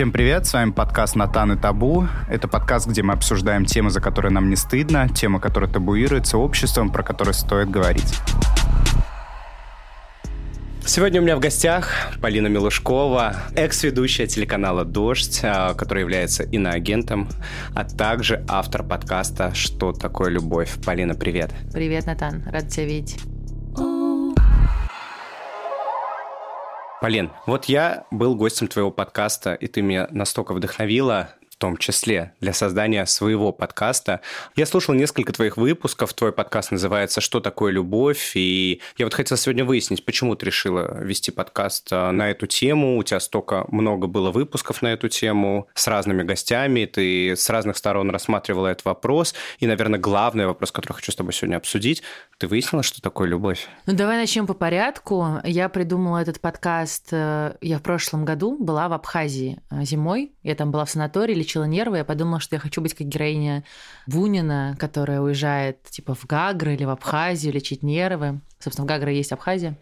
Всем привет, с вами подкаст «Натан и табу». Это подкаст, где мы обсуждаем темы, за которые нам не стыдно, темы, которые табуируются обществом, про которые стоит говорить. Сегодня у меня в гостях Полина Милушкова, экс-ведущая телеканала «Дождь», а, который является иноагентом, а также автор подкаста «Что такое любовь». Полина, привет. Привет, Натан, рад тебя видеть. Полин, вот я был гостем твоего подкаста, и ты меня настолько вдохновила том числе для создания своего подкаста. Я слушал несколько твоих выпусков, твой подкаст называется «Что такое любовь?», и я вот хотел сегодня выяснить, почему ты решила вести подкаст а, на эту тему, у тебя столько много было выпусков на эту тему с разными гостями, ты с разных сторон рассматривала этот вопрос, и, наверное, главный вопрос, который хочу с тобой сегодня обсудить, ты выяснила, что такое любовь? Ну, давай начнем по порядку. Я придумала этот подкаст, э, я в прошлом году была в Абхазии э, зимой, я там была в санатории, лечила нервы, я подумала, что я хочу быть как героиня Бунина, которая уезжает типа в Гагры или в Абхазию лечить нервы. Собственно, в Гагры есть Абхазия.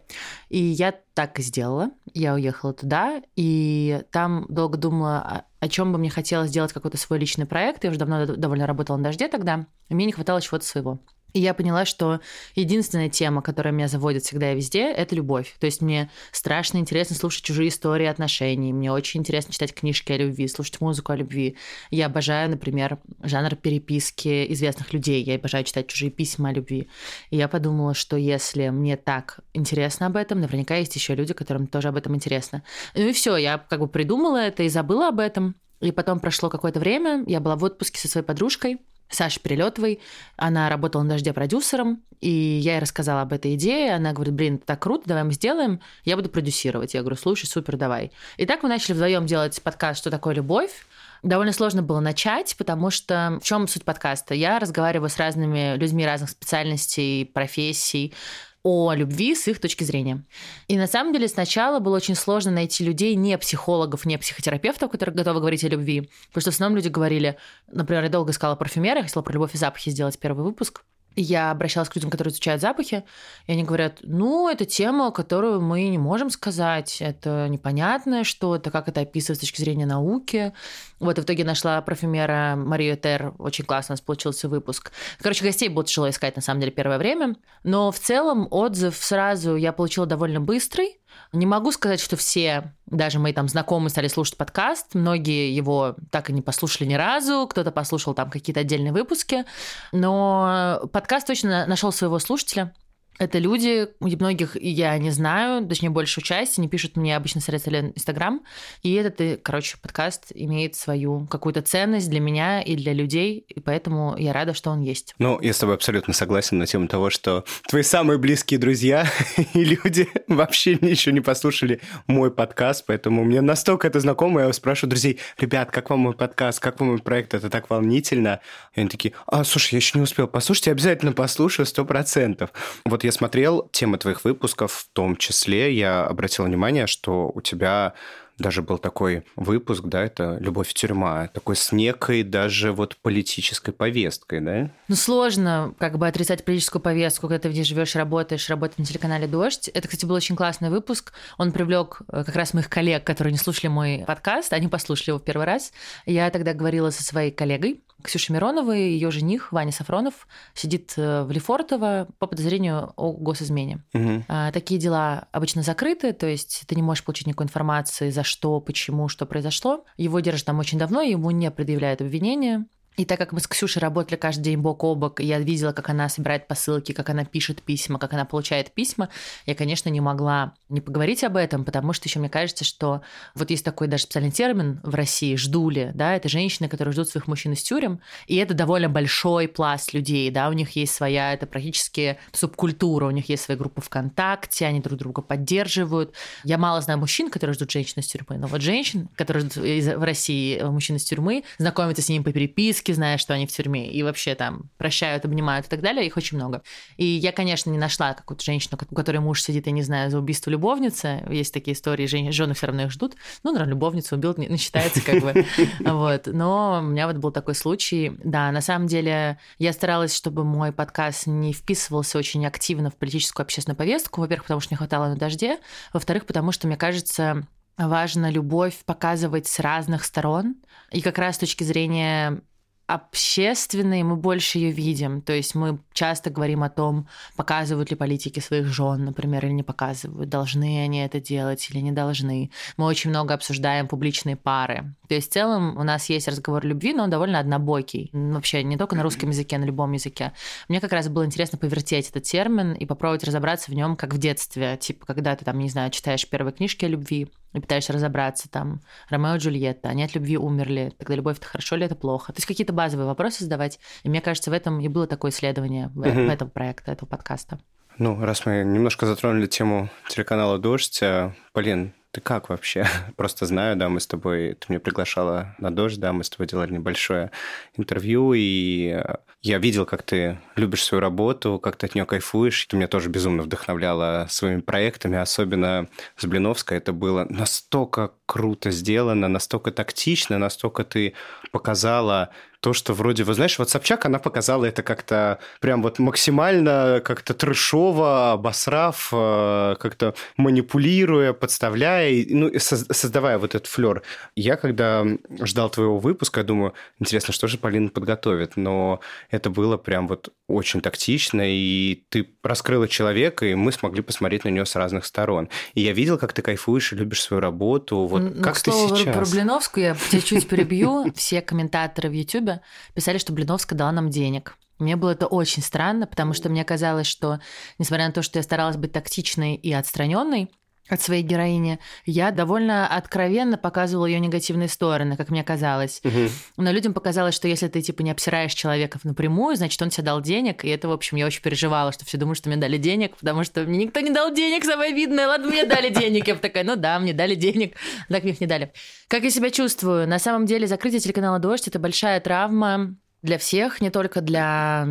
И я так и сделала. Я уехала туда, и там долго думала, о чем бы мне хотелось сделать какой-то свой личный проект. Я уже давно довольно работала на «Дожде» тогда, мне не хватало чего-то своего. И я поняла, что единственная тема, которая меня заводит всегда и везде, это любовь. То есть мне страшно интересно слушать чужие истории отношений, мне очень интересно читать книжки о любви, слушать музыку о любви. Я обожаю, например, жанр переписки известных людей, я обожаю читать чужие письма о любви. И я подумала, что если мне так интересно об этом, наверняка есть еще люди, которым тоже об этом интересно. Ну и все, я как бы придумала это и забыла об этом. И потом прошло какое-то время, я была в отпуске со своей подружкой, Сашей Перелетовой. Она работала на «Дожде» продюсером, и я ей рассказала об этой идее. Она говорит, блин, это так круто, давай мы сделаем, я буду продюсировать. Я говорю, слушай, супер, давай. И так мы начали вдвоем делать подкаст «Что такое любовь?». Довольно сложно было начать, потому что в чем суть подкаста? Я разговариваю с разными людьми разных специальностей, профессий, о любви с их точки зрения. И на самом деле сначала было очень сложно найти людей, не психологов, не психотерапевтов, которые готовы говорить о любви. Потому что в основном люди говорили, например, я долго искала парфюмера, хотела про любовь и запахи сделать первый выпуск я обращалась к людям, которые изучают запахи, и они говорят, ну, это тема, которую мы не можем сказать, это непонятное что-то, как это описывать с точки зрения науки. Вот, и в итоге нашла парфюмера Марию Тер, очень классно у нас получился выпуск. Короче, гостей было тяжело искать, на самом деле, первое время, но в целом отзыв сразу я получила довольно быстрый, не могу сказать, что все, даже мои там знакомые стали слушать подкаст. Многие его так и не послушали ни разу. Кто-то послушал там какие-то отдельные выпуски. Но подкаст точно нашел своего слушателя. Это люди, многих я не знаю, точнее, большую часть, они пишут мне обычно средства Инстаграм, и этот, э, короче, подкаст имеет свою какую-то ценность для меня и для людей, и поэтому я рада, что он есть. Ну, я с тобой абсолютно согласен на тему того, что твои самые близкие друзья и люди вообще еще не послушали мой подкаст, поэтому мне настолько это знакомо, я спрашиваю друзей, ребят, как вам мой подкаст, как вам мой проект, это так волнительно. И они такие, а, слушай, я еще не успел послушать, я обязательно послушаю, сто процентов. Вот я смотрел темы твоих выпусков, в том числе я обратил внимание, что у тебя даже был такой выпуск, да, это «Любовь в тюрьма», такой с некой даже вот политической повесткой, да? Ну, сложно как бы отрицать политическую повестку, когда ты в ней живешь, работаешь, работаешь на телеканале «Дождь». Это, кстати, был очень классный выпуск. Он привлек э, как раз моих коллег, которые не слушали мой подкаст, они послушали его в первый раз. Я тогда говорила со своей коллегой, Ксюша Мироновой, ее жених Ваня Сафронов сидит э, в Лефортово по подозрению о госизмене. Угу. А, такие дела обычно закрыты, то есть ты не можешь получить никакой информации, за что, почему, что произошло. Его держат там очень давно, ему не предъявляют обвинения. И так как мы с Ксюшей работали каждый день бок о бок, я видела, как она собирает посылки, как она пишет письма, как она получает письма, я, конечно, не могла не поговорить об этом, потому что еще мне кажется, что вот есть такой даже специальный термин в России «ждули», да, это женщины, которые ждут своих мужчин из тюрем, и это довольно большой пласт людей, да, у них есть своя, это практически субкультура, у них есть своя группа ВКонтакте, они друг друга поддерживают. Я мало знаю мужчин, которые ждут женщин из тюрьмы, но вот женщин, которые ждут в России мужчин из тюрьмы, знакомятся с ними по переписке, периодически зная, что они в тюрьме, и вообще там прощают, обнимают и так далее, их очень много. И я, конечно, не нашла какую-то женщину, у которой муж сидит, я не знаю, за убийство любовницы. Есть такие истории, жен... жены все равно их ждут. Ну, наверное, любовницу убил, не считается как бы. Вот. Но у меня вот был такой случай. Да, на самом деле я старалась, чтобы мой подкаст не вписывался очень активно в политическую общественную повестку. Во-первых, потому что не хватало на дожде. Во-вторых, потому что, мне кажется, важно любовь показывать с разных сторон. И как раз с точки зрения общественной мы больше ее видим. То есть мы часто говорим о том, показывают ли политики своих жен, например, или не показывают, должны они это делать или не должны. Мы очень много обсуждаем публичные пары. То есть в целом у нас есть разговор любви, но он довольно однобокий. Вообще не только на русском языке, на любом языке. Мне как раз было интересно повертеть этот термин и попробовать разобраться в нем как в детстве. Типа, когда ты там, не знаю, читаешь первые книжки о любви, и пытаешься разобраться, там, Ромео и Джульетта, они от любви умерли, тогда любовь это хорошо или это плохо? То есть какие-то базовые вопросы задавать. И мне кажется, в этом и было такое исследование в, угу. в этом проекте, этого подкаста. Ну, раз мы немножко затронули тему телеканала «Дождь», э, Полин, ты как вообще? Просто знаю, да, мы с тобой, ты меня приглашала на дождь, да, мы с тобой делали небольшое интервью, и э, я видел, как ты любишь свою работу, как ты от нее кайфуешь. Ты меня тоже безумно вдохновляла своими проектами, особенно с Блиновской. Это было настолько круто сделано, настолько тактично, настолько ты показала то, что вроде, вы знаешь, вот Собчак, она показала это как-то прям вот максимально как-то трешово, обосрав, э, как-то манипулируя, подставляя, ну, создавая вот этот флер. Я, когда ждал твоего выпуска, думаю, интересно, что же Полина подготовит, но это было прям вот очень тактично, и ты раскрыла человека, и мы смогли посмотреть на нее с разных сторон. И я видел, как ты кайфуешь и любишь свою работу. Вот ну, как к ты слову, сейчас? про Блиновскую я тебя чуть перебью. Все комментаторы в Ютубе писали, что Блиновская дала нам денег. Мне было это очень странно, потому что мне казалось, что, несмотря на то, что я старалась быть тактичной и отстраненной, от своей героини, я довольно откровенно показывала ее негативные стороны, как мне казалось. Угу. Но людям показалось, что если ты типа не обсираешь человека напрямую, значит, он тебе дал денег. И это, в общем, я очень переживала, что все думают, что мне дали денег, потому что мне никто не дал денег, самое видное. Ладно, мне дали денег. Я такая, ну да, мне дали денег. Так мне их не дали. Как я себя чувствую? На самом деле, закрытие телеканала «Дождь» — это большая травма для всех, не только для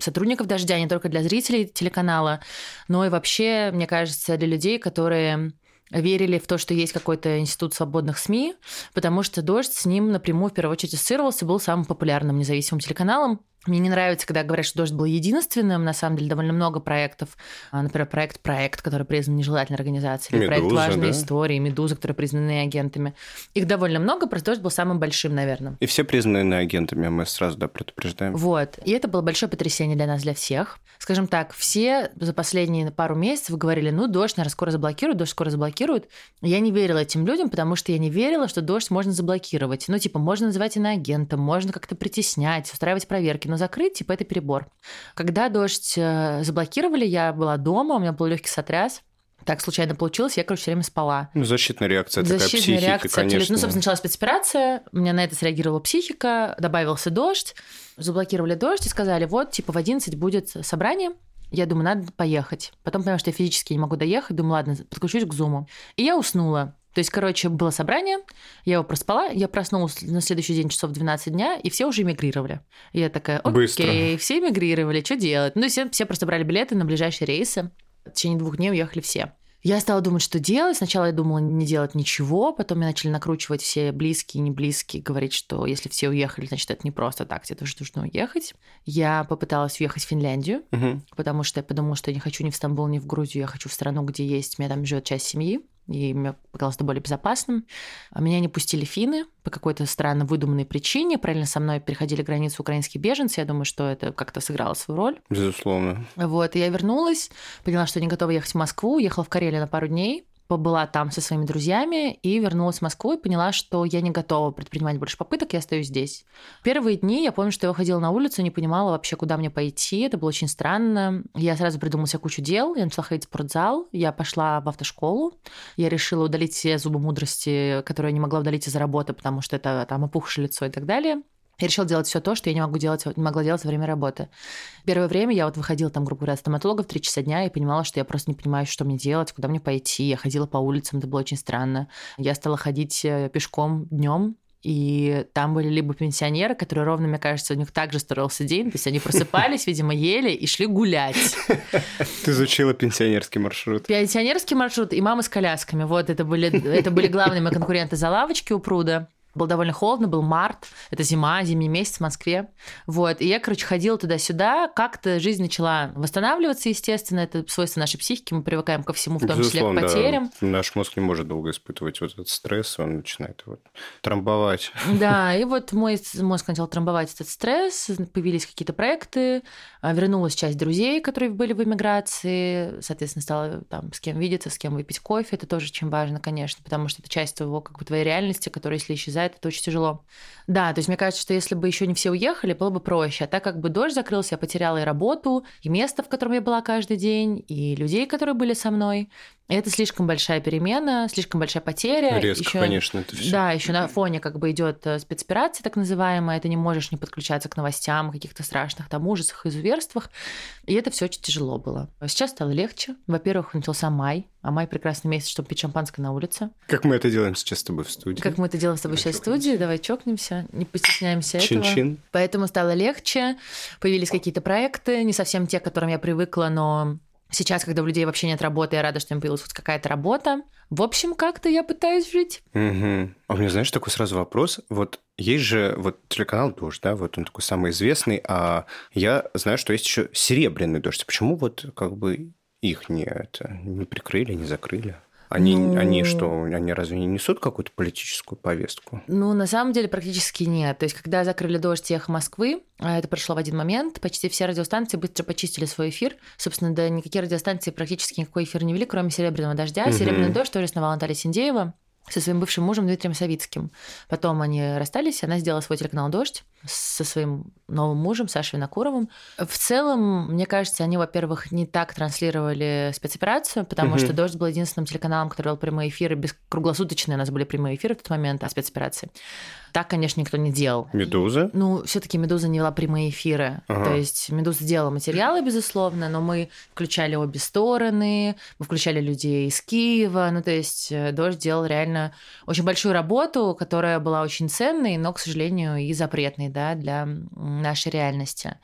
сотрудников «Дождя», не только для зрителей телеканала, но и вообще, мне кажется, для людей, которые верили в то, что есть какой-то институт свободных СМИ, потому что «Дождь» с ним напрямую в первую очередь ассоциировался, был самым популярным независимым телеканалом. Мне не нравится, когда говорят, что «Дождь» был единственным. На самом деле довольно много проектов. А, например, проект «Проект», который признан нежелательной организацией. Или проект «Важные да? истории», «Медуза», которые признаны агентами. Их довольно много, просто «Дождь» был самым большим, наверное. И все признаны агентами, мы сразу да, предупреждаем. Вот. И это было большое потрясение для нас, для всех. Скажем так, все за последние пару месяцев говорили, ну, «Дождь», наверное, скоро заблокируют, «Дождь» скоро заблокируют. Я не верила этим людям, потому что я не верила, что «Дождь» можно заблокировать. Ну, типа, можно называть иноагентом, можно как-то притеснять, устраивать проверки но закрыть, типа, это перебор. Когда дождь э, заблокировали, я была дома, у меня был легкий сотряс, так случайно получилось, я, короче, все время спала. Ну, защитная реакция Защитная такая, психика, реакция, конечно. Ну, собственно, началась спецоперация, у меня на это среагировала психика, добавился дождь, заблокировали дождь и сказали, вот, типа, в 11 будет собрание, я думаю, надо поехать. Потом поняла, что я физически не могу доехать, думаю, ладно, подключусь к зуму. И я уснула. То есть, короче, было собрание, я его проспала, я проснулась на следующий день часов 12 дня, и все уже эмигрировали. И я такая, окей, Быстро. все эмигрировали, что делать? Ну, все, все просто брали билеты на ближайшие рейсы. В течение двух дней уехали все. Я стала думать, что делать. Сначала я думала не делать ничего, потом меня начали накручивать все близкие, не близкие, говорить, что если все уехали, значит, это не просто так, тебе тоже нужно уехать. Я попыталась уехать в Финляндию, угу. потому что я подумала, что я не хочу ни в Стамбул, ни в Грузию, я хочу в страну, где есть, у меня там живет часть семьи и мне показалось это более безопасным. А меня не пустили финны по какой-то странно выдуманной причине. Параллельно со мной переходили границу украинские беженцы. Я думаю, что это как-то сыграло свою роль. Безусловно. Вот, и я вернулась, поняла, что не готова ехать в Москву, уехала в Карелию на пару дней побыла там со своими друзьями и вернулась в Москву и поняла, что я не готова предпринимать больше попыток, я остаюсь здесь. Первые дни я помню, что я выходила на улицу, не понимала вообще, куда мне пойти. Это было очень странно. Я сразу придумала себе кучу дел. Я начала ходить в спортзал, я пошла в автошколу. Я решила удалить все зубы мудрости, которые я не могла удалить из-за работы, потому что это там опухшее лицо и так далее. Я решила делать все то, что я не могу делать, не могла делать во время работы. Первое время я вот выходила там, грубо говоря, стоматолога в 3 часа дня и понимала, что я просто не понимаю, что мне делать, куда мне пойти. Я ходила по улицам, это было очень странно. Я стала ходить э, пешком днем, и там были либо пенсионеры, которые ровно, мне кажется, у них также строился день, то есть они просыпались, видимо, ели и шли гулять. Ты изучила пенсионерский маршрут. Пенсионерский маршрут и мамы с колясками. Вот это были, это были главные мои конкуренты за лавочки у пруда. Было довольно холодно, был март, это зима, зимний месяц в Москве. Вот, и я, короче, ходила туда-сюда, как-то жизнь начала восстанавливаться, естественно, это свойство нашей психики, мы привыкаем ко всему, в том Безусловно, числе к потерям. Да. Наш мозг не может долго испытывать вот этот стресс, он начинает вот трамбовать. Да, и вот мой мозг начал трамбовать этот стресс, появились какие-то проекты, вернулась часть друзей, которые были в эмиграции, соответственно, стала там с кем видеться, с кем выпить кофе, это тоже очень важно, конечно, потому что это часть твоего, как бы, твоей реальности, которая, если исчезает, это очень тяжело. Да, то есть мне кажется, что если бы еще не все уехали, было бы проще. А так как бы дождь закрылся, я потеряла и работу, и место, в котором я была каждый день, и людей, которые были со мной. Это слишком большая перемена, слишком большая потеря. Резко, Ещё- конечно, это все. Да, еще на фоне как бы идет э, спецоперация так называемая, ты не можешь не подключаться к новостям, каких-то страшных там ужасах, изуверствах. И это все очень тяжело было. Сейчас стало легче. Во-первых, начался май, а май прекрасный месяц, чтобы пить шампанское на улице. Как мы это делаем сейчас с тобой в студии. Как мы это делаем с тобой сейчас в студии, давай чокнемся, не постесняемся этого. Чин-чин. Поэтому стало легче, появились какие-то проекты, не совсем те, к которым я привыкла, но сейчас, когда у людей вообще нет работы, я рада, что им появилась хоть какая-то работа. В общем, как-то я пытаюсь жить. Мгм. А у меня, знаешь, такой сразу вопрос. Вот есть же вот телеканал «Дождь», да, вот он такой самый известный, а я знаю, что есть еще «Серебряный дождь». Почему вот как бы их не, это, не прикрыли, не закрыли? Они, Ну- они что, они разве не несут какую-то политическую повестку? Ну, на самом деле, практически нет. То есть, когда закрыли «Дождь» «Эхо Москвы», а это прошло в один момент, почти все радиостанции быстро почистили свой эфир. Собственно, да, никакие радиостанции практически никакой эфир не вели, кроме «Серебряного дождя». Мгм. «Серебряный дождь» тоже основала Наталья Синдеева со своим бывшим мужем Дмитрием Савицким. Потом они расстались, она сделала свой телеканал «Дождь» со своим новым мужем Сашей Винокуровым. В целом, мне кажется, они, во-первых, не так транслировали спецоперацию, потому Мгм. что «Дождь» был единственным телеканалом, который вел прямые эфиры, без круглосуточные у нас были прямые эфиры в тот момент о спецоперации. Так, конечно, никто не делал. «Медуза»? Ну, все-таки Медуза не вела прямые эфиры. Ага. То есть Медуза делала материалы, безусловно, но мы включали обе стороны, мы включали людей из Киева. Ну, то есть э, Дождь делал реально очень большую работу, которая была очень ценной, но, к сожалению, и запретной да, для нашей реальности.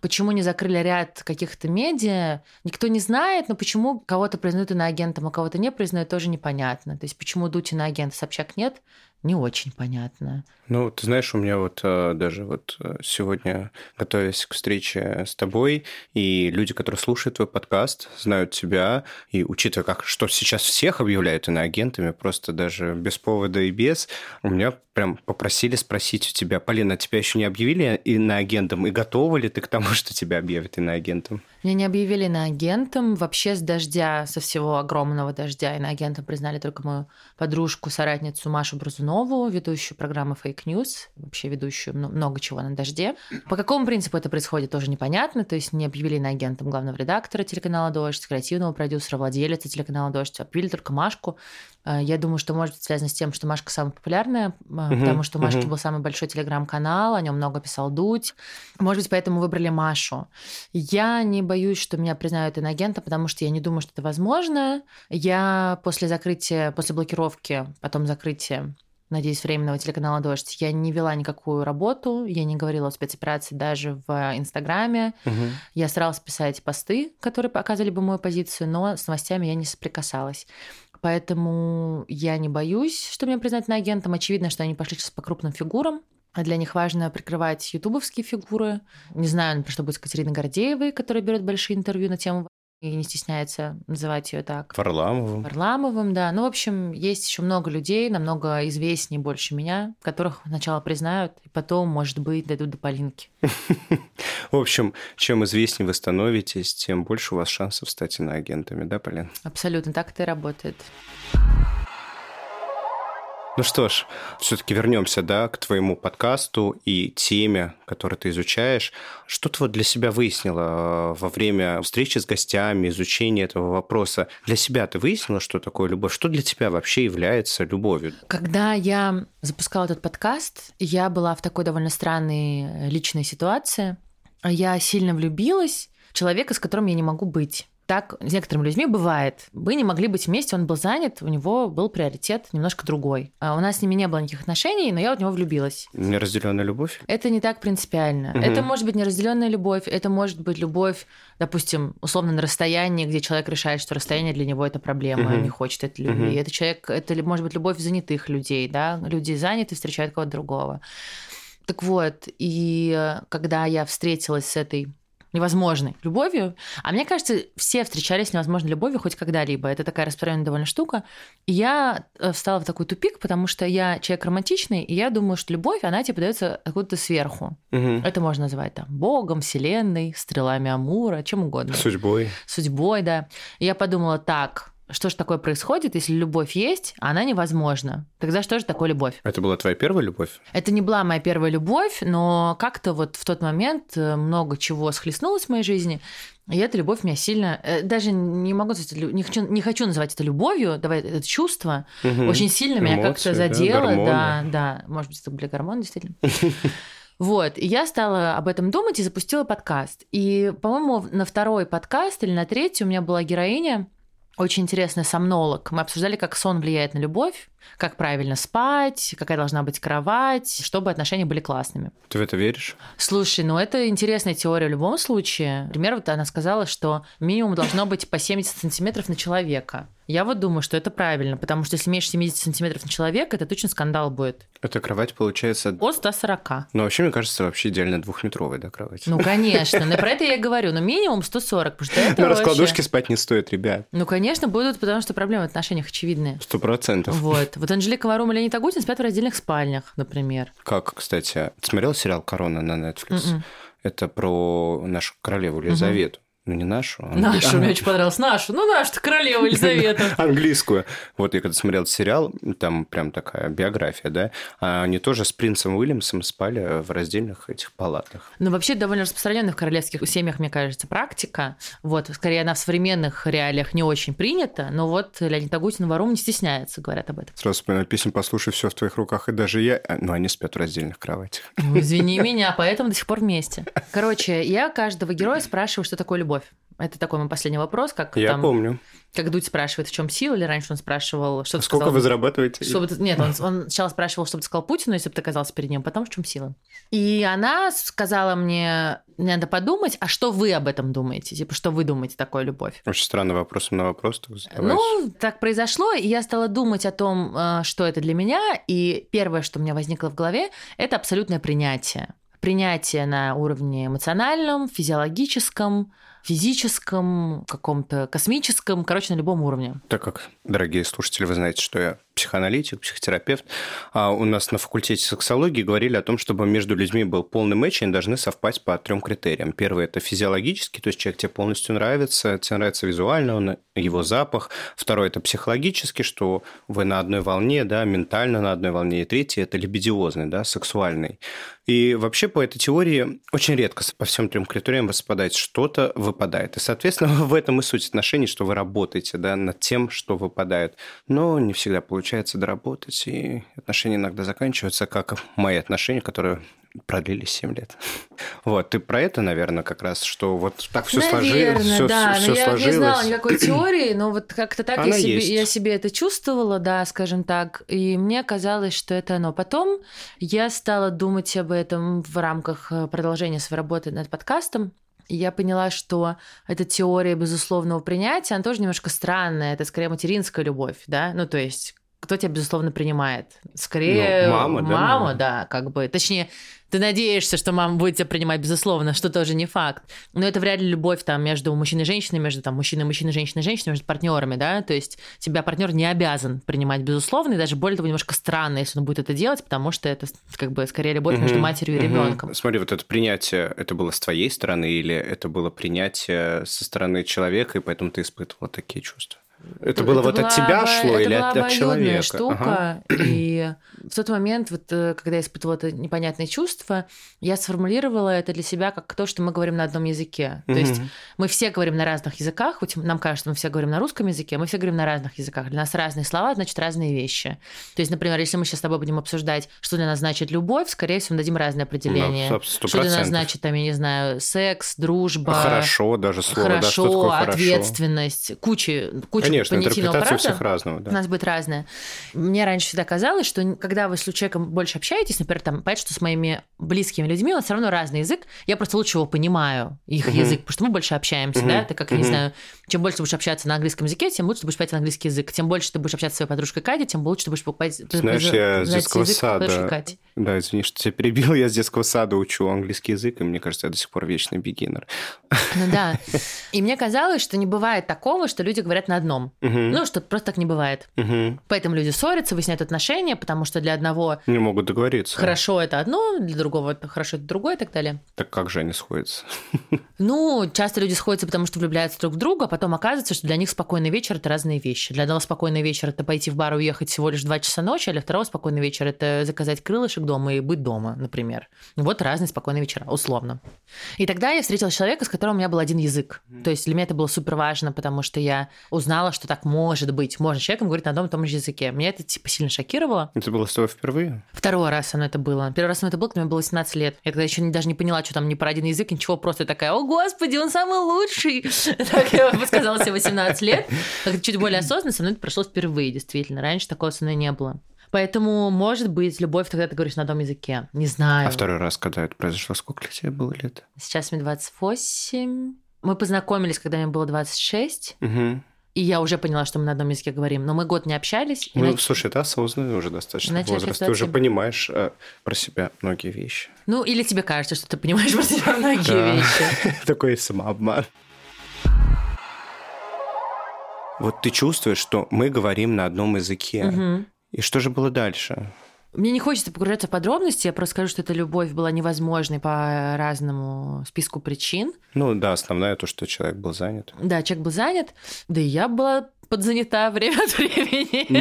Почему не закрыли ряд каких-то медиа, никто не знает, но почему кого-то признают иноагентом, а кого-то не признают, тоже непонятно. То есть почему Дудь иноагент, а Собчак нет, не очень понятно. Ну, ты знаешь, у меня вот э, даже вот э, сегодня, готовясь к встрече с тобой, и люди, которые слушают твой подкаст, знают тебя, и учитывая, как что сейчас всех объявляют иноагентами, просто даже без повода и без, у меня прям попросили спросить у тебя, Полина, тебя еще не объявили иноагентом, и готова ли ты к тому, что тебя объявят иноагентом? Меня не объявили иноагентом. Вообще с дождя, со всего огромного дождя, иноагентом признали только мою подружку, соратницу Машу Бразунову, ведущую программы Fake News, вообще ведущую мно- много чего на дожде. По какому принципу это происходит, тоже непонятно. То есть не объявили иноагентом главного редактора телеканала «Дождь», креативного продюсера, владелица телеканала «Дождь». Объявили только Машку. Э, Я думаю, что может быть связано с тем, что Машка самая популярная, э, потому что у Машки мгм. был самый большой телеграм-канал, о нем много писал Дудь. Может быть, поэтому выбрали Машу. Я не боюсь, что меня признают иноагентом, потому что я не думаю, что это возможно. Я после закрытия, после блокировки, потом закрытия надеюсь, временного телеканала «Дождь», я не вела никакую работу, я не говорила о спецоперации даже в Инстаграме. Мгм. Я старалась писать посты, которые показывали бы мою позицию, но с новостями я не соприкасалась. Поэтому я не боюсь, что меня признают иноагентом. Очевидно, что они пошли сейчас по крупным фигурам. А Для них важно прикрывать ютубовские фигуры. Не знаю, например, что будет с Катериной Гордеевой, которая берет большие интервью на тему и не стесняется называть ее так. Варламовым. Варламовым, да. Ну, в общем, есть еще много людей, намного известнее больше меня, которых сначала признают, и потом, может быть, дойдут до Полинки. В общем, чем известнее вы становитесь, тем больше у вас шансов стать иноагентами, да, Полин? Абсолютно так это и работает. Ну что ж, все-таки вернемся, да, к твоему подкасту и теме, которую ты изучаешь. Что ты вот для себя выяснила э, во время встречи с гостями, изучения этого вопроса? Для себя ты выяснила, что такое любовь? Что для тебя вообще является любовью? Когда я запускала этот подкаст, я была в такой довольно странной личной ситуации. Я сильно влюбилась в человека, с которым я не могу быть. Так с некоторыми людьми бывает. Вы не могли быть вместе, он был занят, у него был приоритет немножко другой. А у нас с ними не было никаких отношений, но я в него влюбилась. Неразделенная любовь? Это не так принципиально. Мгм. Это может быть неразделенная любовь, это может быть любовь, допустим, условно на расстоянии, где человек решает, что расстояние для него это проблема, Мгм. не хочет этой любви. Мгм. Это человек, это может быть любовь занятых людей, да, люди заняты встречают кого-то другого. Так вот, и когда я встретилась с этой невозможной любовью, а мне кажется, все встречались с невозможной любовью хоть когда-либо. Это такая распространенная довольно штука. И я э, встала в такой тупик, потому что я человек романтичный, и я думаю, что любовь, она типа дается откуда-то сверху. Мгм. Это можно называть там Богом, Вселенной, стрелами Амура, чем угодно. Судьбой. Судьбой, да. И я подумала, так, что же такое происходит, если любовь есть, а она невозможна? Тогда что же такое любовь? Это была твоя первая любовь? Это не была моя первая любовь, но как-то вот в тот момент э, много чего схлестнулось в моей жизни, и эта любовь меня сильно... э, Даже не могу сказать, не хочу, не хочу называть это любовью, давай это чувство, Мгм. очень сильно меня Эмоции, как-то да, задело. гормоны. Да, да, может быть, это были гормоны, действительно. Вот, и я стала об этом думать и запустила подкаст. И, по-моему, на второй подкаст или на третий у меня была героиня, очень интересная сомнолог. Мы обсуждали, как сон влияет на любовь, как правильно спать, какая должна быть кровать, чтобы отношения были классными. Ты в это веришь? Слушай, ну это интересная теория в любом случае. Например, вот она сказала, что минимум должно быть по 70 сантиметров на человека. Я вот думаю, что это правильно, потому что если меньше 70 сантиметров на человека, это точно скандал будет. Эта кровать получается... От 140. Ну, вообще, мне кажется, вообще идеально двухметровая, да, кровать? Ну, конечно. Ну, про это я и говорю. Но минимум 140, потому что это На вообще- раскладушке спать не стоит, ребят. Ну, конечно, будут, потому что проблемы в отношениях очевидные. Сто процентов. Вот. Вот Анжелика Варум и Леонид Агутин спят в раздельных спальнях, например. Как, кстати, ты смотрел сериал «Корона» на Netflix? Мгм. Это про нашу королеву Елизавету. Ну, не нашу. а Нашу, англи- мне очень понравилось. Нашу. Ну, нашу королеву Елизавету. Английскую. Вот я когда смотрел этот сериал, там прям такая биография, да, а они тоже с принцем Уильямсом спали в раздельных этих палатах. Ну, вообще, довольно распространенная в королевских семьях, мне кажется, практика. Вот, скорее, она в современных реалиях не очень принята, но вот Леонид Агутин и Варум не стесняются, говорят об этом. Сразу вспоминаю песню «Послушай, все в твоих руках», и даже я... а, Ну, они спят в раздельных кроватях. Ну, извини меня, поэтому до сих пор вместе. Короче, я каждого героя спрашиваю, что такое любовь. Это такой мой последний вопрос, как Я там, помню. как Дудь спрашивает, в чем сила, или раньше он спрашивал, что ты Сколько сказал? вы зарабатываете? Ты- Нет, он, он сначала спрашивал, что бы ты сказал Путину, если бы ты оказался перед ним, потом в чем сила. И она сказала мне, мне надо подумать, а что вы об этом думаете? Типа, что вы думаете такое любовь? Очень странный вопрос на вопрос. Ну, так произошло, и я стала думать о том, э, что это для меня, и первое, что у меня возникло в голове, это абсолютное принятие. Принятие на уровне эмоциональном, физиологическом, физическом, каком-то космическом, короче, на любом уровне. Так как, дорогие слушатели, вы знаете, что я психоаналитик, психотерапевт, а у нас на факультете сексологии говорили о том, чтобы между людьми был полный матч, и они должны совпасть по трем критериям. Первый – это физиологический, то есть человек тебе полностью нравится, тебе нравится визуально, он, его запах. Второй – это психологический, что вы на одной волне, да, ментально на одной волне. И третий – это либидиозный, да, сексуальный. И вообще по этой теории очень редко по всем трем критериям распадать что-то выпадает. И, соответственно, в этом и суть отношений, что вы работаете да, над тем, что выпадает. Но не всегда получается доработать, и отношения иногда заканчиваются, как мои отношения, которые продлились 7 лет. Вот, ты про это, наверное, как раз, что вот так все Наверное, сложилось, все, да. но я сложилось. не знала никакой теории, но вот как-то так я себе, есть. я себе это чувствовала, да, скажем так, и мне казалось, что это оно. Потом я стала думать об этом в рамках э, продолжения своей работы над подкастом, и я поняла, что эта теория безусловного принятия, она тоже немножко странная, это скорее материнская любовь, да, ну то есть кто тебя, безусловно, принимает? Скорее, Ну, мама, да, мама, да, как бы. Точнее, ты надеешься, что мама будет тебя принимать, безусловно, что тоже не факт. Но это вряд ли любовь там между мужчиной и женщиной, между там мужчиной, мужчиной, женщиной, женщиной, между партнерами, да. То есть тебя партнер не обязан принимать, безусловно, и даже более того, немножко странно, если он будет это делать, потому что это как бы скорее любовь между матерью и ребенком. Смотри, вот это принятие, это было с твоей стороны или это было принятие со стороны человека, и поэтому ты испытывала такие чувства? Это было вот от тебя шло это или была от, от человека? штука. Ага. И в тот момент, вот, э, когда я испытывала это непонятное чувство, я сформулировала это для себя как то, что мы говорим на одном языке. То есть Мгм. мы все говорим на разных языках, хоть нам кажется, мы все говорим на русском языке, мы все говорим на разных языках. Для нас разные слова, значит, разные вещи. То есть, например, если мы сейчас с тобой будем обсуждать, что для нас значит любовь, скорее всего, мы дадим разные определения. Ну, сто что для нас значит, там, я не знаю, секс, дружба. Хорошо, даже слово, да, что Хорошо, такое хорошо. ответственность, куча, куча Конечно, понятийного интерпретация у аппарата всех разного, у да. нас будет разная. Мне раньше всегда казалось, что когда вы с человеком больше общаетесь, например, там, понятно, что с моими близкими людьми, он все равно разный язык, я просто лучше его понимаю, их Мгм. язык, потому что мы больше общаемся, Мгм. да, ты как, я не знаю, чем больше ты будешь общаться на английском языке, тем лучше ты будешь понимать английский язык, тем больше ты будешь общаться с своей подружкой Катей, тем лучше ты будешь покупать Знаешь, я с детского язык сада- Кати. Да, извини, что тебя перебил. Я с детского сада учу английский язык, и мне кажется, я до сих пор вечный бигинер. Ну да. И мне казалось, что не бывает такого, что люди говорят на одном. Мгм. Ну, что просто так не бывает. Мгм. Поэтому люди ссорятся, выясняют отношения, потому что для одного Не могут договориться. хорошо это одно, для другого это хорошо это другое и так далее. Так как же они сходятся? Ну, часто люди сходятся, потому что влюбляются друг в друга, а потом оказывается, что для них спокойный вечер это разные вещи. Для одного спокойный вечер это пойти в бар и уехать всего лишь 2 часа ночи, а для второго спокойный вечер это заказать крылышек дома и быть дома, например. Вот разные спокойные вечера, условно. И тогда я встретила человека, с которым у меня был один язык. То есть для меня это было супер важно, потому что я узнала, что так может быть. Можно с человеком говорить на одном и том же языке. Меня это типа сильно шокировало. Это было с тобой впервые? Второй раз оно это было. Первый раз оно это было, когда мне было 18 лет. Я тогда еще не- даже не поняла, что там не про один язык, ничего, просто такая, о господи, он самый лучший. Так я бы сказала себе 18 лет. Как чуть более осознанно, со мной это прошло впервые, действительно. Раньше такого со мной не было. Поэтому, может быть, любовь тогда ты говоришь на одном языке. Не знаю. А второй раз, когда это произошло, сколько тебе было лет? Сейчас мне 28. Мы познакомились, когда мне было 26. Угу. И я уже поняла, что мы на одном языке говорим. Но мы год не общались. Ну, нач- слушай, это осознанный уже достаточно Начали возраст. Ты уже понимаешь э, про себя многие вещи. Ну, или тебе кажется, что ты понимаешь про себя многие вещи. Такой самообман. Вот ты чувствуешь, что мы говорим на одном языке. И что же было дальше? Мне не хочется погружаться в подробности, я просто скажу, что эта любовь была невозможной по разному списку причин. Ну да, основное то, что человек был занят. Да, человек был занят, да и я была подзанята время от времени.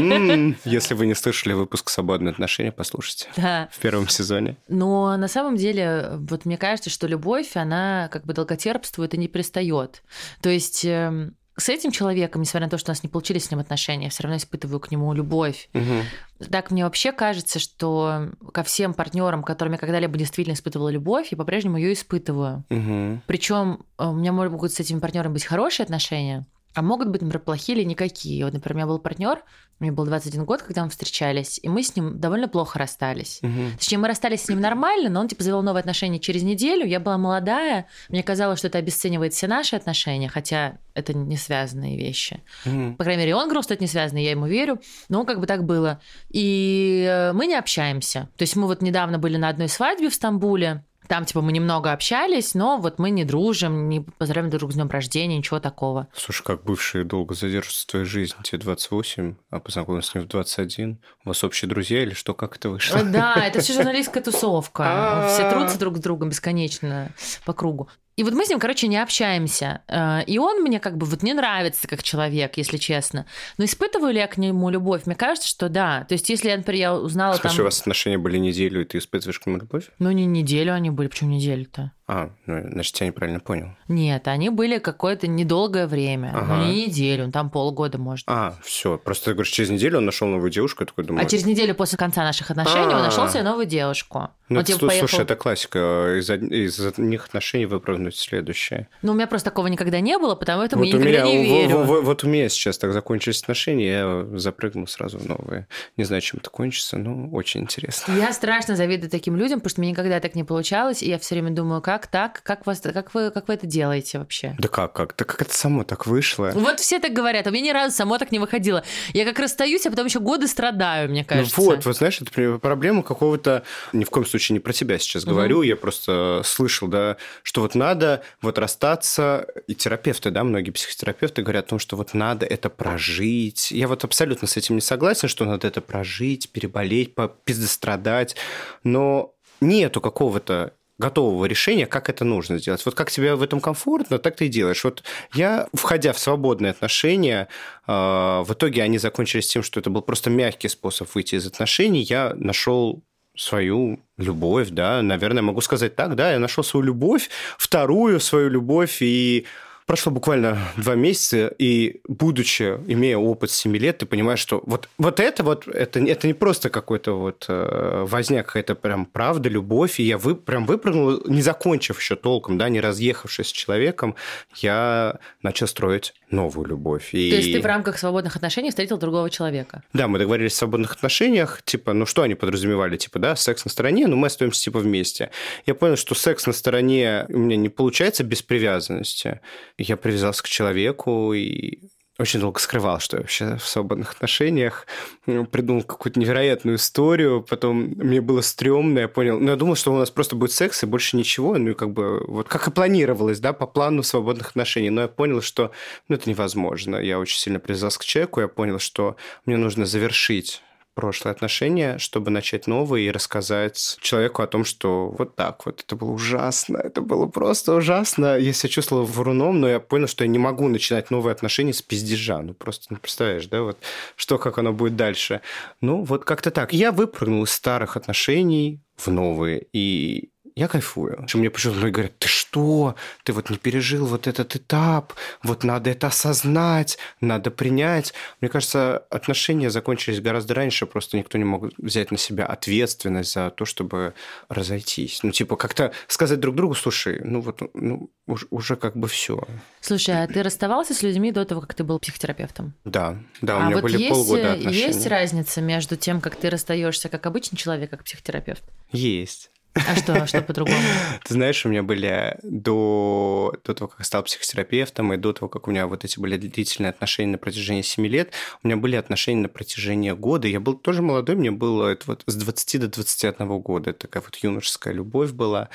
М, Если вы не слышали выпуск «Свободные отношения», послушайте. Да. В первом сезоне. Но на самом деле, вот мне кажется, что любовь, она как бы долготерпствует и не перестает. То есть эм, с этим человеком, несмотря на то, что у нас не получились с ним отношения, я все равно испытываю к нему любовь. Мгм. Так мне вообще кажется, что ко всем партнерам, которым я когда-либо действительно испытывала любовь, я по-прежнему ее испытываю. Мгм. Причем у меня могут с этими партнерами быть хорошие отношения, а могут быть, например, плохие или никакие. Вот, например, у меня был партнер, мне был 21 год, когда мы встречались, и мы с ним довольно плохо расстались. Мгм. Точнее, мы расстались с ним нормально, но он типа завел новые отношения через неделю. Я была молодая, мне казалось, что это обесценивает все наши отношения, хотя это не связанные вещи. Мгм. По крайней мере, он говорил, что это не связано, я ему верю. Но как бы так было. И э, мы не общаемся. То есть мы вот недавно были на одной свадьбе в Стамбуле. Там, типа, мы немного общались, но вот мы не дружим, не поздравляем друг с днем рождения, ничего такого. Слушай, как бывшие долго задержатся в твоей жизни, тебе 28, а познакомилась с ним в 21. У вас общие друзья или что? Как это вышло? Да, это все журналистская тусовка. А. Все трутся друг с другом бесконечно по кругу. И вот мы с ним, короче, не общаемся. Э, И он мне как бы вот не нравится как человек, если честно. Но испытываю ли я к нему любовь? Мне кажется, что да. То есть, если, я, например, я узнала В смысле, у там... вас отношения были неделю, и ты испытываешь к нему любовь? Ну, не неделю они были. Почему неделю-то? А, ну, значит, я неправильно понял. Нет, они были какое-то недолгое время. Ага. Ну, не неделю, там полгода, может. А, все. Просто ты говоришь, через неделю он нашел новую девушку, я такой думаю... А через неделю после конца наших отношений он А. нашел себе новую девушку. Ну, Он, типа, слушай, поехал- слушай, это классика. Из, из одних отношений выпрыгнуть в следующее. Ну, у меня просто такого никогда не было, потому что вот, я никогда меня, не верю. во- во- вот у меня сейчас так закончились отношения, я запрыгнул сразу в новые. Не знаю, чем это кончится, но очень интересно. Я страшно завидую таким людям, потому что мне никогда так не получалось, и я все время думаю, как так, как, вас, как, вы, как вы это делаете вообще? Да как, как? Да как это само так вышло? Вот все так говорят, а мне ни разу само так не выходило. Я как расстаюсь, а потом еще годы страдаю, мне кажется. Ну вот, вот знаешь, это проблема какого-то... Ни в коем случае не про тебя сейчас говорю, я просто слышал, да, что вот надо вот расстаться, и терапевты, да, многие психотерапевты говорят о том, что вот надо это прожить. Я вот абсолютно с этим не согласен, что надо это прожить, переболеть, попиздострадать, но нету какого-то готового решения, как это нужно сделать. Вот как тебе в этом комфортно, так ты и делаешь. Вот я, входя в свободные отношения, э, в итоге они закончились тем, что это был просто мягкий способ выйти из отношений. Я нашел свою любовь, да, наверное, могу сказать так, да, я нашел свою любовь, вторую свою любовь, и Прошло буквально два месяца, и будучи, имея опыт 7 лет, ты понимаешь, что вот, вот это вот, это, это не просто какой-то вот э, возняк, это прям правда, любовь, и я вы, прям выпрыгнул, не закончив еще толком, да, не разъехавшись с человеком, я начал строить новую любовь. И... То есть ты в рамках свободных отношений встретил другого человека? Да, мы договорились о свободных отношениях, типа, ну что они подразумевали, типа, да, секс на стороне, но мы остаемся типа вместе. Я понял, что секс на стороне у меня не получается без привязанности я привязался к человеку и очень долго скрывал, что я вообще в свободных отношениях. Придумал какую-то невероятную историю, потом мне было стрёмно, я понял. Ну, я думал, что у нас просто будет секс и больше ничего. Ну, и как бы вот как и планировалось, да, по плану свободных отношений. Но я понял, что ну, это невозможно. Я очень сильно привязался к человеку, я понял, что мне нужно завершить прошлые отношения, чтобы начать новые и рассказать человеку о том, что вот так вот, это было ужасно, это было просто ужасно. Я себя чувствовал вруном, но я понял, что я не могу начинать новые отношения с пиздежа. Ну, просто, ну, представляешь, да, вот что, как оно будет дальше. Ну, вот как-то так. Я выпрыгнул из старых отношений в новые, и я кайфую. Что мне почему-то многие говорят, ты что? Ты вот не пережил вот этот этап, вот надо это осознать, надо принять. Мне кажется, отношения закончились гораздо раньше, просто никто не мог взять на себя ответственность за то, чтобы разойтись. Ну, типа, как-то сказать друг другу, слушай, ну вот, ну, уже, уже как бы все. Слушай, а ты расставался с людьми до того, как ты был психотерапевтом? Да, да, у а меня вот были есть, полгода отношений. Есть разница между тем, как ты расстаешься как обычный человек, как психотерапевт? Есть. А что, что по-другому? Ты знаешь, у меня были до, до того, как я стал психотерапевтом, и до того, как у меня вот эти были длительные отношения на протяжении 7 лет, у меня были отношения на протяжении года. Я был тоже молодой, мне было это вот с 20 до 21 года. Такая вот юношеская любовь была.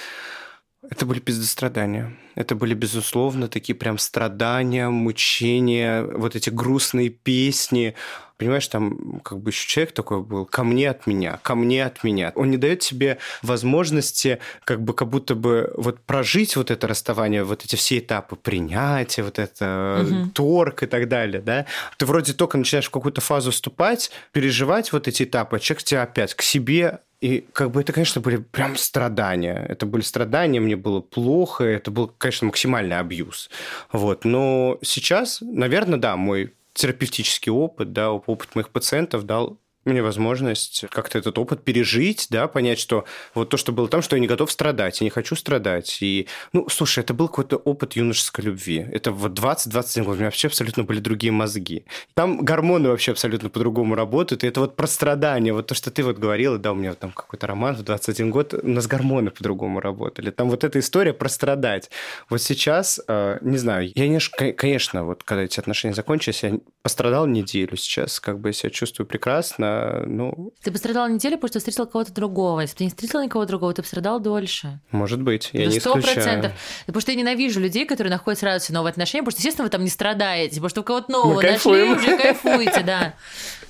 Это были пиздострадания. Это были, безусловно, такие прям страдания, мучения, вот эти грустные песни. Понимаешь, там как бы еще человек такой был, ко мне от меня, ко мне от меня. Он не дает тебе возможности как бы как будто бы вот прожить вот это расставание, вот эти все этапы принятия, вот это угу. торг и так далее, да. Ты вроде только начинаешь в какую-то фазу вступать, переживать вот эти этапы, а человек тебя опять к себе и как бы это, конечно, были прям страдания. Это были страдания, мне было плохо, это был, конечно, максимальный абьюз. Вот. Но сейчас, наверное, да, мой терапевтический опыт, да, опыт моих пациентов дал мне возможность как-то этот опыт пережить, да, понять, что вот то, что было там, что я не готов страдать, я не хочу страдать. И, ну, слушай, это был какой-то опыт юношеской любви. Это вот 20-27 год, у меня вообще абсолютно были другие мозги. Там гормоны вообще абсолютно по-другому работают, и это вот про страдания, вот то, что ты вот говорила, да, у меня там какой-то роман в 21 год, у нас гормоны по-другому работали. Там вот эта история про страдать. Вот сейчас, э, не знаю, я, не, конечно, вот когда эти отношения закончились, я пострадал неделю сейчас, как бы я себя чувствую прекрасно, ну... Ты пострадал неделю, потому что встретил кого-то другого. Если бы ты не встретил никого другого, ты пострадал дольше. Может быть, я да не исключаю. Потому что я ненавижу людей, которые находят сразу все новые отношения, потому что, естественно, вы там не страдаете, потому что вы кого-то нового нашли, уже кайфуете, да.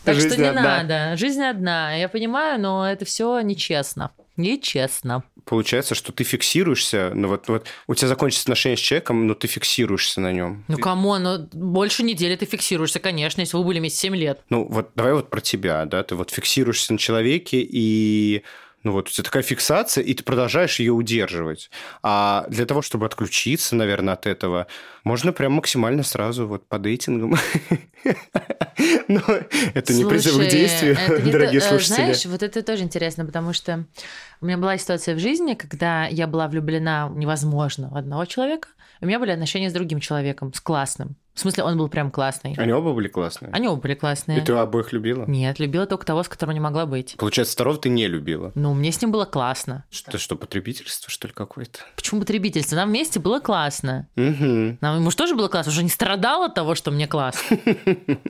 Так Жизнь что не одна. надо. Жизнь одна. Я понимаю, но это все нечестно. Нечестно получается, что ты фиксируешься, ну вот, вот у тебя закончится отношения с человеком, но ты фиксируешься на нем. Ну, кому? Ну, больше недели ты фиксируешься, конечно, если вы были вместе 7 лет. Ну, вот давай вот про тебя, да, ты вот фиксируешься на человеке, и ну вот у тебя такая фиксация, и ты продолжаешь ее удерживать. А для того, чтобы отключиться, наверное, от этого, можно прям максимально сразу вот по дейтингам. Но это не призыв к действию, дорогие слушатели. Знаешь, вот это тоже интересно, потому что у меня была ситуация в жизни, когда я была влюблена невозможно в одного человека, у меня были отношения с другим человеком, с классным. В смысле, он был прям классный. Они оба были классные? Они оба были классные. И ты обоих любила? Нет, любила только того, с которым не могла быть. Получается, второго ты не любила? Ну, мне с ним было классно. Что, что потребительство, что ли, какое-то? Почему потребительство? Нам вместе было классно. Угу. Нам ему же тоже было классно, уже не страдал от того, что мне классно.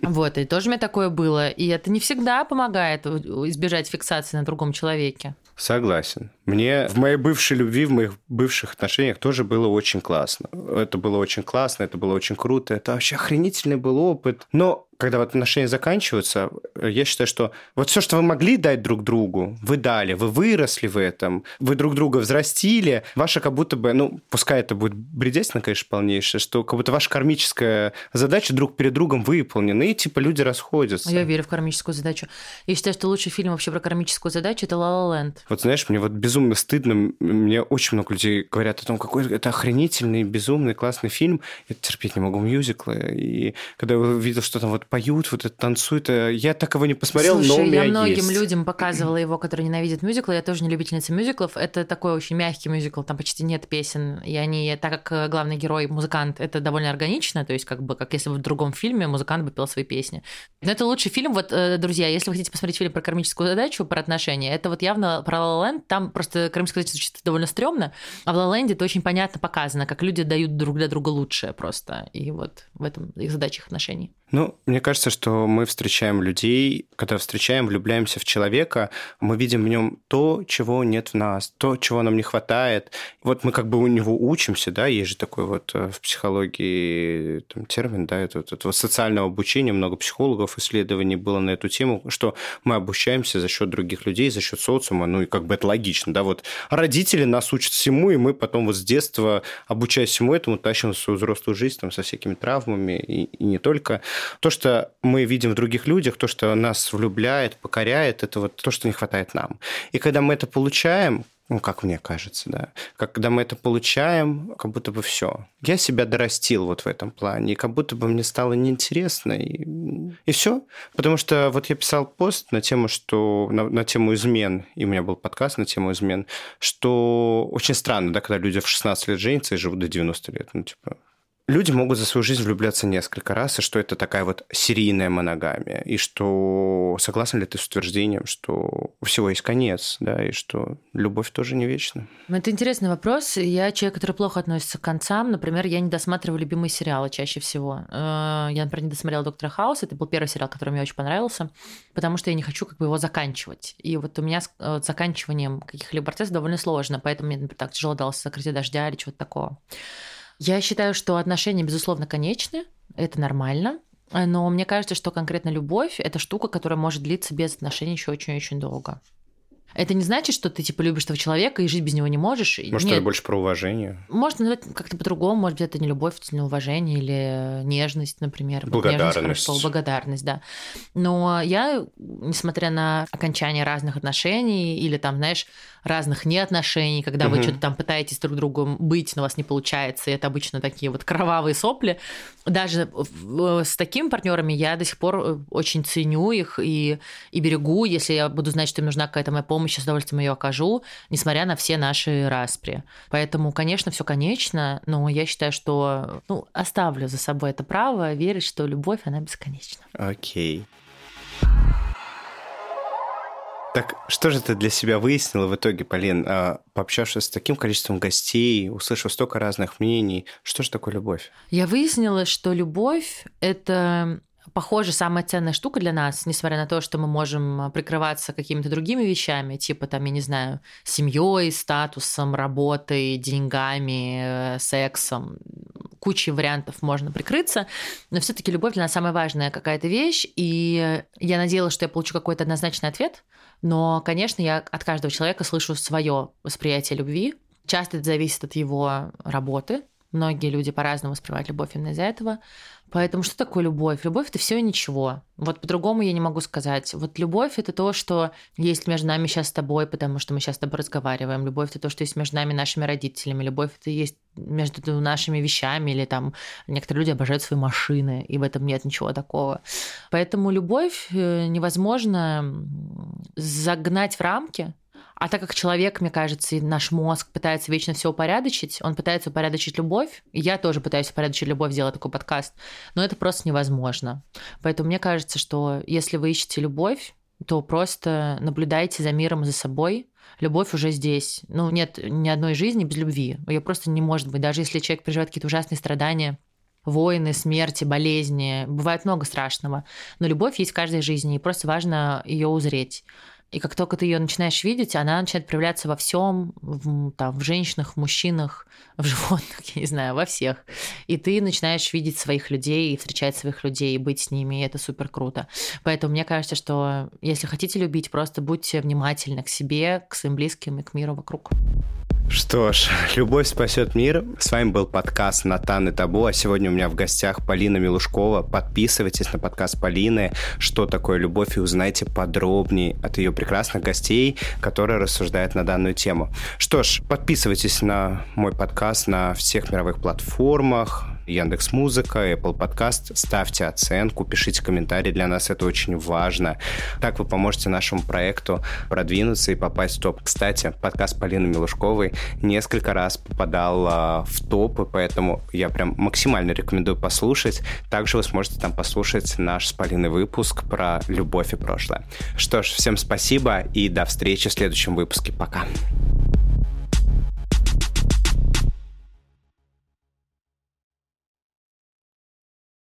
Вот, и тоже у меня такое было. И это не всегда помогает избежать фиксации на другом человеке. Согласен. Мне в моей бывшей любви, в моих бывших отношениях тоже было очень классно. Это было очень классно, это было очень круто, это вообще охренительный был опыт. Но когда вот отношения заканчиваются, я считаю, что вот все, что вы могли дать друг другу, вы дали, вы выросли в этом, вы друг друга взрастили, ваша как будто бы, ну, пускай это будет бредятина, конечно, полнейшая, что как будто ваша кармическая задача друг перед другом выполнена, и типа люди расходятся. Я верю в кармическую задачу. Я считаю, что лучший фильм вообще про кармическую задачу – это «Ла Ла Ленд». Вот знаешь, мне вот безумно стыдно, мне очень много людей говорят о том, какой это охренительный, безумный, классный фильм. Я терпеть не могу мюзиклы. И когда я увидел, что там вот поют, вот это танцуют, э, я так его не посмотрел, Слушай, но у меня я многим есть. людям показывала его, которые ненавидят мюзиклы. Я тоже не любительница мюзиклов. Это такой очень мягкий мюзикл, там почти нет песен. И они, так как э, главный герой музыкант, это довольно органично, то есть как бы как если бы в другом фильме музыкант бы пел свои песни. Но это лучший фильм. Вот, э, друзья, если вы хотите посмотреть фильм про кармическую задачу, про отношения, это вот явно про La La Land. Там просто кармическая задача звучит довольно стрёмно, а в La La Land это очень понятно показано, как люди дают друг для друга лучшее просто. И вот в этом их задача их отношений. Ну, мне кажется, что мы встречаем людей, когда встречаем, влюбляемся в человека, мы видим в нем то, чего нет в нас, то, чего нам не хватает. Вот мы как бы у него учимся, да, есть же такой вот э, в психологии там, термин, да, это, это вот социального обучения, много психологов исследований было на эту тему, что мы обучаемся за счет других людей, за счет социума, ну и как бы это логично, да, вот родители нас учат всему, и мы потом вот с детства, обучаясь всему этому, тащим свою взрослую жизнь там, со всякими травмами и, и не только. То, что мы видим в других людях, то, что нас влюбляет, покоряет, это вот то, что не хватает нам. И когда мы это получаем, ну, как мне кажется, да. Когда мы это получаем, как будто бы все. Я себя дорастил вот в этом плане, и как будто бы мне стало неинтересно, и, и все. Потому что вот я писал пост на тему, что на, на тему измен, и у меня был подкаст на тему измен, что очень странно, да, когда люди в 16 лет женятся и живут до 90 лет. Ну, типа, Люди могут за свою жизнь влюбляться несколько раз, и что это такая вот серийная моногамия, и что согласен ли ты с утверждением, что у всего есть конец, да, и что любовь тоже не вечна? Это интересный вопрос. Я человек, который плохо относится к концам. Например, я не досматриваю любимые сериалы чаще всего. Э, Я, например, не досмотрела «Доктора Хаус». Это был первый сериал, который мне очень понравился, потому что я не хочу как бы его заканчивать. И вот у меня с э, заканчиванием каких-либо процессов довольно сложно, поэтому мне, например, так тяжело далось «Закрытие дождя» или чего-то такого. Я считаю, что отношения, безусловно, конечны, это нормально, но мне кажется, что конкретно любовь – это штука, которая может длиться без отношений еще очень-очень долго. Это не значит, что ты типа любишь этого человека и жить без него не можешь. Может, Нет, это больше про уважение? можно назвать как-то по-другому, может быть, это не любовь, это не уважение или нежность, например. Вот нежность Благодарность. хорошее слово, благодарность, да. Но я, несмотря на окончание разных отношений или там, знаешь, разных неотношений, когда вы Мгм. что-то там пытаетесь друг другу быть, но у вас не получается, и это обычно такие вот кровавые сопли, даже с такими партнерами я до сих пор э, очень ценю их и, и берегу, если я буду знать, что им нужна какая-то моя помощь, я с удовольствием ее окажу, несмотря на все наши распри. Поэтому, конечно, все конечно, но я считаю, что ну, оставлю за собой это право верить, что любовь, она бесконечна. Окей. Так что же ты для себя выяснила в итоге, Полин, а, пообщавшись с таким количеством гостей, услышав столько разных мнений, что же такое любовь? Я выяснила, что любовь — это похоже, самая ценная штука для нас, несмотря на то, что мы можем прикрываться какими-то другими вещами, типа там, я не знаю, семьей, статусом, работой, деньгами, э, сексом, кучей вариантов можно прикрыться, но все-таки любовь для нас самая важная какая-то вещь, и я надеялась, что я получу какой-то однозначный ответ, но, конечно, я от каждого человека слышу свое восприятие любви. Часто это зависит от его работы. Многие люди по-разному воспринимают любовь именно из-за этого. Поэтому что такое любовь? Любовь это все и ничего. Вот по-другому я не могу сказать. Вот любовь это то, что есть между нами сейчас с тобой, потому что мы сейчас с тобой разговариваем. Любовь это то, что есть между нами нашими родителями. Любовь это есть между нашими вещами или там некоторые люди обожают свои машины, и в этом нет ничего такого. Поэтому любовь э, невозможно загнать в рамки, а так как человек, мне кажется, и наш мозг пытается вечно все упорядочить, он пытается упорядочить любовь, и я тоже пытаюсь упорядочить любовь, делать такой подкаст, но это просто невозможно. Поэтому мне кажется, что если вы ищете любовь, то просто наблюдайте за миром за собой. Любовь уже здесь. Ну, нет ни одной жизни без любви. Ее просто не может быть. Даже если человек переживает какие-то ужасные страдания, войны, смерти, болезни. Бывает много страшного. Но любовь есть в каждой жизни, и просто важно ее узреть. И как только ты ее начинаешь видеть, она начинает проявляться во всем, в, там, в женщинах, в мужчинах, в животных, я не знаю, во всех. И ты начинаешь видеть своих людей, встречать своих людей, быть с ними, и это супер круто. Поэтому мне кажется, что если хотите любить, просто будьте внимательны к себе, к своим близким и к миру вокруг. Что ж, любовь спасет мир. С вами был подкаст Натан и Табу, а сегодня у меня в гостях Полина Милушкова. Подписывайтесь на подкаст Полины «Что такое любовь» и узнайте подробнее от ее прекрасных гостей, которые рассуждают на данную тему. Что ж, подписывайтесь на мой подкаст на всех мировых платформах, Яндекс Музыка, Apple Podcast. Ставьте оценку, пишите комментарии, для нас это очень важно. Так вы поможете нашему проекту продвинуться и попасть в топ. Кстати, подкаст Полины Милушковой несколько раз попадал а, в топы, поэтому я прям максимально рекомендую послушать. Также вы сможете там послушать наш с Полиной выпуск про любовь и прошлое. Что ж, всем спасибо и до встречи в следующем выпуске. Пока.